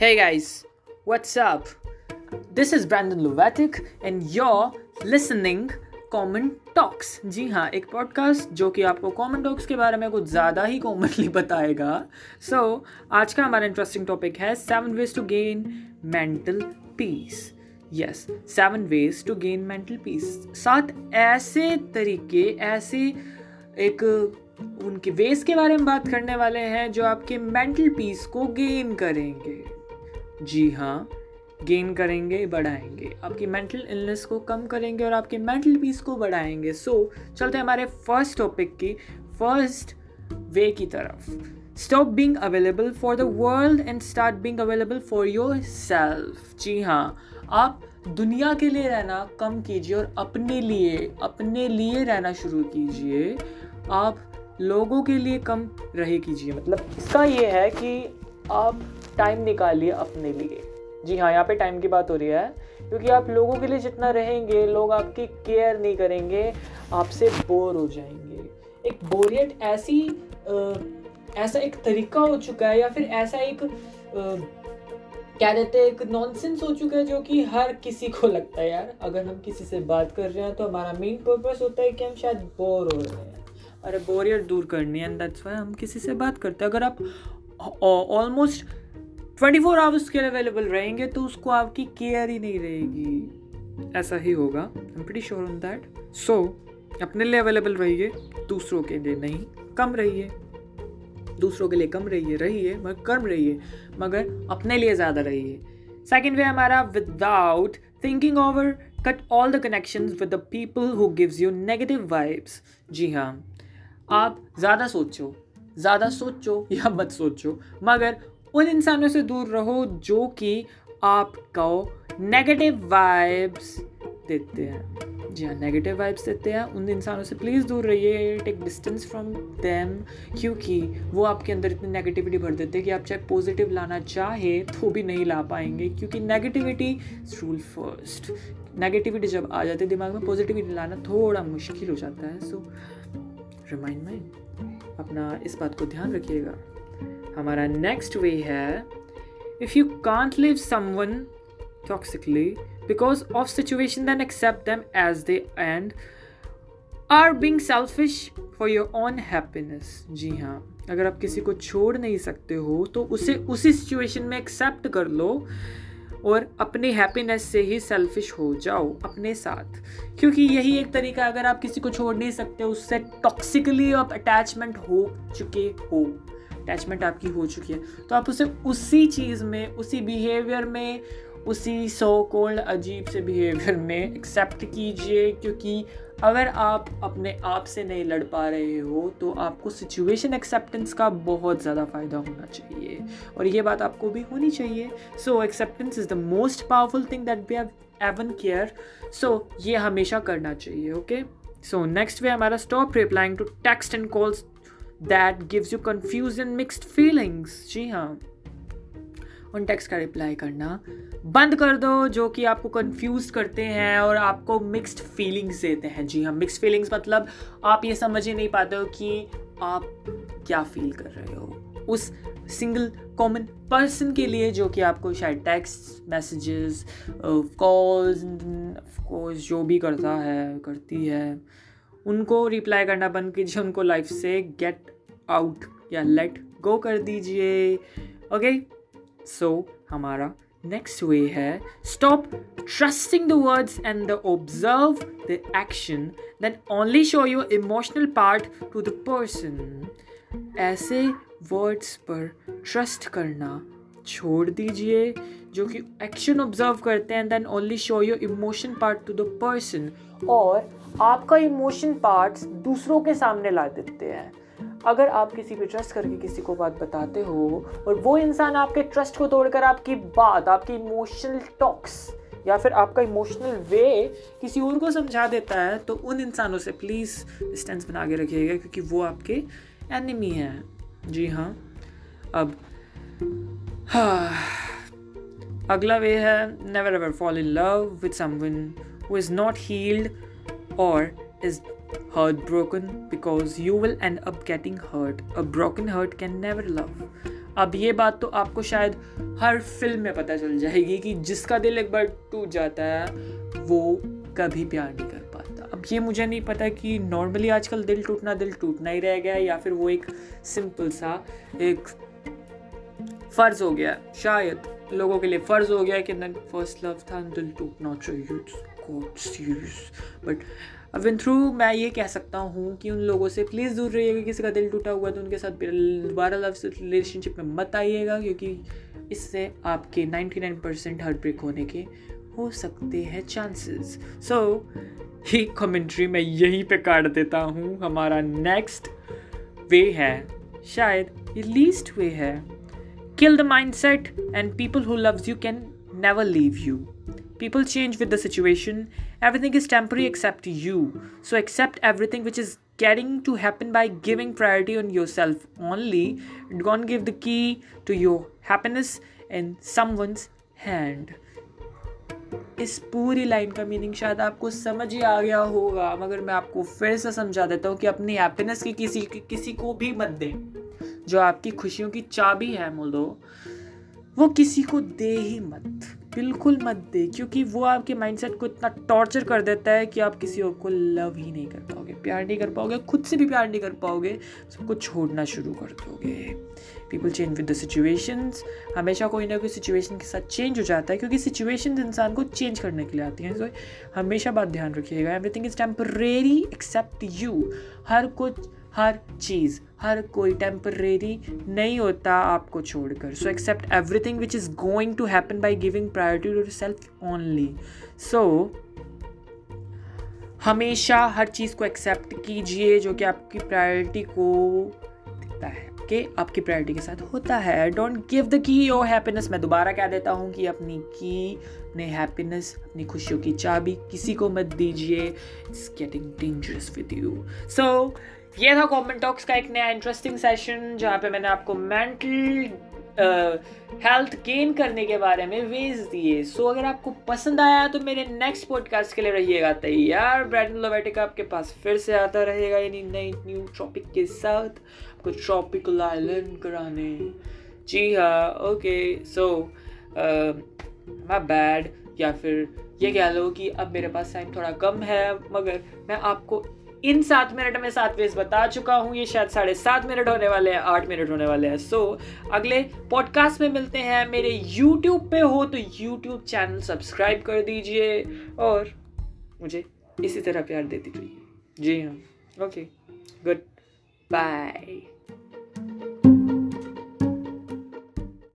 Hey guys, what's up? This is Brandon Luvatic and you're listening common talks जी हाँ एक podcast जो कि आपको कॉमन टॉक्स के बारे में कुछ ज़्यादा ही कॉमनली बताएगा। सो so, आज का हमारा इंटरेस्टिंग टॉपिक है seven ways to gain mental peace yes seven ways to gain mental peace सात ऐसे तरीके ऐसे एक उनके वेज के बारे में बात करने वाले हैं जो आपके मेंटल पीस को गेन करेंगे। जी हाँ गेन करेंगे बढ़ाएँगे। आपकी मेंटल इलनेस को कम करेंगे और आपके मेंटल पीस को बढ़ाएँगे। सो so, चलते हैं हमारे फ़र्स्ट टॉपिक की फ़र्स्ट वे की तरफ़। Stop being available for the world and start being available for yourself जी हाँ आप दुनिया के लिए रहना कम कीजिए और अपने लिए अपने लिए रहना शुरू कीजिए। आप लोगों के लिए कम रहे कीजिए। मतलब इसका ये है कि आप टाइम निकालिए अपने लिए। जी हाँ यहाँ पे टाइम की बात हो रही है, क्योंकि आप लोगों के लिए जितना रहेंगे, लोग आपकी केयर नहीं करेंगे, आपसे बोर हो जाएँगे। एक बोरियत ऐसी ऐसा एक तरीका हो चुका है या फिर ऐसा एक क्या कहते हैं एक नॉनसेंस हो चुका है जो कि हर किसी को लगता है यार। अगर हम किसी से बात कर रहे हैं तो हमारा मेन पर्पस होता है कि हम शायद बोर हो रहे हैं। अरे बोरियत दूर करनी है एंड दैट्स वाई हम किसी से बात करते हैं। अगर आप ऑलमोस्ट ट्वेंटी फोर आवर्स के लिए अवेलेबल रहेंगे तो उसको आपकी केयर ही नहीं रहेगी। ऐसा ही होगा I am sure on that so अपने लिए अवेलेबल रहिए, दूसरों के लिए नहीं, कम रहिए। दूसरों के लिए कम रहिए रहिए, मगर कम रहिए, मगर अपने लिए ज़्यादा रहिए। सेकेंड वे हमारा without thinking over cut all the connection with the people who gives you negative vibes जी हाँ आप ज़्यादा सोचो ज़्यादा सोचो या मत सोचो, मगर उन इंसानों से दूर रहो जो कि आपको नेगेटिव वाइब्स देते हैं। जी हाँ नेगेटिव वाइब्स देते हैं। उन इंसानों से प्लीज़ दूर रहिए टेक डिस्टेंस फ्रॉम देम क्योंकि वो आपके अंदर इतनी नेगेटिविटी भर देते हैं कि आप चाहे पॉजिटिव लाना चाहे तो भी नहीं ला पाएँगे, क्योंकि नेगेटिविटी रूल फ़र्स्ट नेगेटिविटी जब आ जाती है दिमाग में पॉजिटिविटी लाना थोड़ा मुश्किल हो जाता है। सो रिमाइंड माइंड अपना इस बात को ध्यान रखिएगा। हमारा नेक्स्ट वे है if you can't leave someone toxically because of situation then accept them as they and are being selfish for your own happiness जी हाँ अगर आप किसी को छोड़ नहीं सकते हो तो उसे उसी सिचुएशन में एक्सेप्ट कर लो और अपने हैप्पीनेस से ही सेल्फिश हो जाओ, अपने साथ। क्योंकि यही एक तरीका, अगर आप किसी को छोड़ नहीं सकते, उससे टॉक्सिकली आप अटैचमेंट हो चुके हो। अटैचमेंट आपकी हो चुकी है। तो आप उसे उसी चीज़ में, उसी बिहेवियर में, उसी सो कोल्ड अजीब से बिहेवियर में एक्सेप्ट कीजिए, क्योंकि अगर आप अपने आप से नहीं लड़ पा रहे हो तो आपको सिचुएशन एक्सेप्टेंस का बहुत ज़्यादा फ़ायदा होना चाहिए। और ये बात आपको भी होनी चाहिए। So acceptance is the most powerful thing that we have even care so ये हमेशा करना चाहिए ओके सो नेक्स्ट वे हमारा stop replying to text and calls that gives you confuse and mixed feelings जी हाँ। उन टेक्स्ट का reply करना। बंद कर दो, जो कि आपको कंफ्यूज करते हैं और आपको मिक्स्ड फीलिंग्स देते हैं। जी हाँ मिक्स्ड फीलिंग्स मतलब आप ये समझ ही नहीं पाते हो कि आप क्या फील कर रहे हो। उस सिंगल कॉमन पर्सन के लिए जो कि आपको शायद टेक्स्ट मैसेजेस कॉल्स कोर्स जो भी करता है, करती है। उनको रिप्लाई करना बंद कीजिए, उनको लाइफ से गेट आउट या लेट गो कर दीजिए। ओके सो हमारा नेक्स्ट वे है। Stop trusting the words and the observe the action then only show your emotional part to the person ऐसे वर्ड्स पर ट्रस्ट करना छोड़ दीजिए, जो कि एक्शन ऑब्ज़र्व करते हैं then only show your emotion part to the person और आपका इमोशन पार्ट्स दूसरों के सामने ला देते हैं। अगर आप किसी पे ट्रस्ट करके किसी को बात बताते हो, और वो इंसान आपके ट्रस्ट को तोड़कर आपकी बात, आपकी इमोशनल टॉक्स या फिर आपका इमोशनल वे किसी और को समझा देता है तो उन इंसानों से प्लीज़ डिस्टेंस बना के रखिएगा, क्योंकि वो आपके एनिमी हैं। जी हाँ। अब अगला वे है never ever fall in love with someone who is not healed और is is heartbroken because you will end up getting hurt. A broken heart can never love. अब ये बात तो आपको शायद हर फ़िल्म में पता चल जाएगी कि जिसका दिल एक बार टूट जाता है, वो कभी प्यार नहीं कर पाता अब ये मुझे नहीं पता कि नॉर्मली आजकल दिल टूटना दिल टूटना ही रह गया या फिर वो एक सिंपल सा एक फ़र्ज़ हो गया। शायद लोगों के लिए फ़र्ज़ हो गया कि फ़र्स्ट लव था दिल टूटना चाहिए सीरियस बट अब थ्रू मैं ये कह सकता हूँ कि उन लोगों से प्लीज़ दूर रहिएगा। किसी का दिल टूटा हुआ तो उनके साथ दोबारा लव रिलेशनशिप में मत आइएगा, क्योंकि इससे आपके 99 परसेंट हार्ट ब्रेक होने के हो सकते हैं चांसेस सो ही कमेंट्री मैं यहीं पे काट देता हूँ। हमारा नेक्स्ट वे है। शायद ये लीस्ट वे है। The mindset and people who loves you can never leave you People change with the situation. Everything is temporary except you. So accept everything which is getting to happen by giving priority on yourself only. Don't give the key to your happiness in someone's hand. इस पूरी line का meaning शायद आपको समझ ही आ गया होगा मगर मैं आपको फिर से समझा देता हूँ कि अपनी हैप्पीनेस की किसी किसी को भी मत दें जो आपकी खुशियों की चाबी है मुल्दो, वो किसी को दे ही मत, बिल्कुल मत दे, क्योंकि वो आपके माइंडसेट को इतना टॉर्चर कर देता है कि आप किसी और को लव ही नहीं कर पाओगे, प्यार नहीं कर पाओगे, खुद से भी प्यार नहीं कर पाओगे, सबको छोड़ना शुरू कर दोगे। People change with the situations हमेशा कोई ना कोई सिचुएशन के साथ चेंज हो जाता है, क्योंकि सिचुएशन इंसान को चेंज करने के लिए आती हैं। तो हमेशा बात ध्यान रखिएगा everything is temporary except you हर कुछ हर चीज़, हर कोई टेम्परेरी नहीं होता आपको छोड़कर। So accept everything which is going to happen by giving priority to self only so हमेशा हर चीज़ को एक्सेप्ट कीजिए जो कि आपकी प्रायोरिटी को दिखता है, कि आपकी प्रायोरिटी के साथ होता है। Don't give the key your happiness मैं दोबारा कह देता हूँ कि अपनी की अपने हैप्पीनेस अपनी खुशियों की चाबी किसी को मत दीजिए। It's getting dangerous with you so ये था कॉमन टॉक्स का एक नया इंटरेस्टिंग सेशन जहाँ पे मैंने आपको मेंटल हेल्थ गेन करने के बारे में वेज दिए। सो so, अगर आपको पसंद आया तो मेरे नेक्स्ट पॉडकास्ट के लिए रहिएगा तैयार। ब्रैंडन लोवेटिक आपके पास फिर से आता रहेगा यानी नई न्यू टॉपिक के साथ आपको ट्रॉपिकल आइलैंड कराने। जी हाँ ओके सो माई बैड या फिर ये कह लो कि अब मेरे पास टाइम थोड़ा कम है मगर मैं आपको इन सात मिनट में सात वेज बता चुका हूँ ये शायद साढ़े सात मिनट होने वाले हैं आठ मिनट होने वाले हैं। सो so, अगले पॉडकास्ट में मिलते हैं। मेरे यूट्यूब पे हो तो यूट्यूब चैनल सब्सक्राइब कर दीजिए और मुझे इसी तरह प्यार देती रहिए। जी हाँ। Okay good bye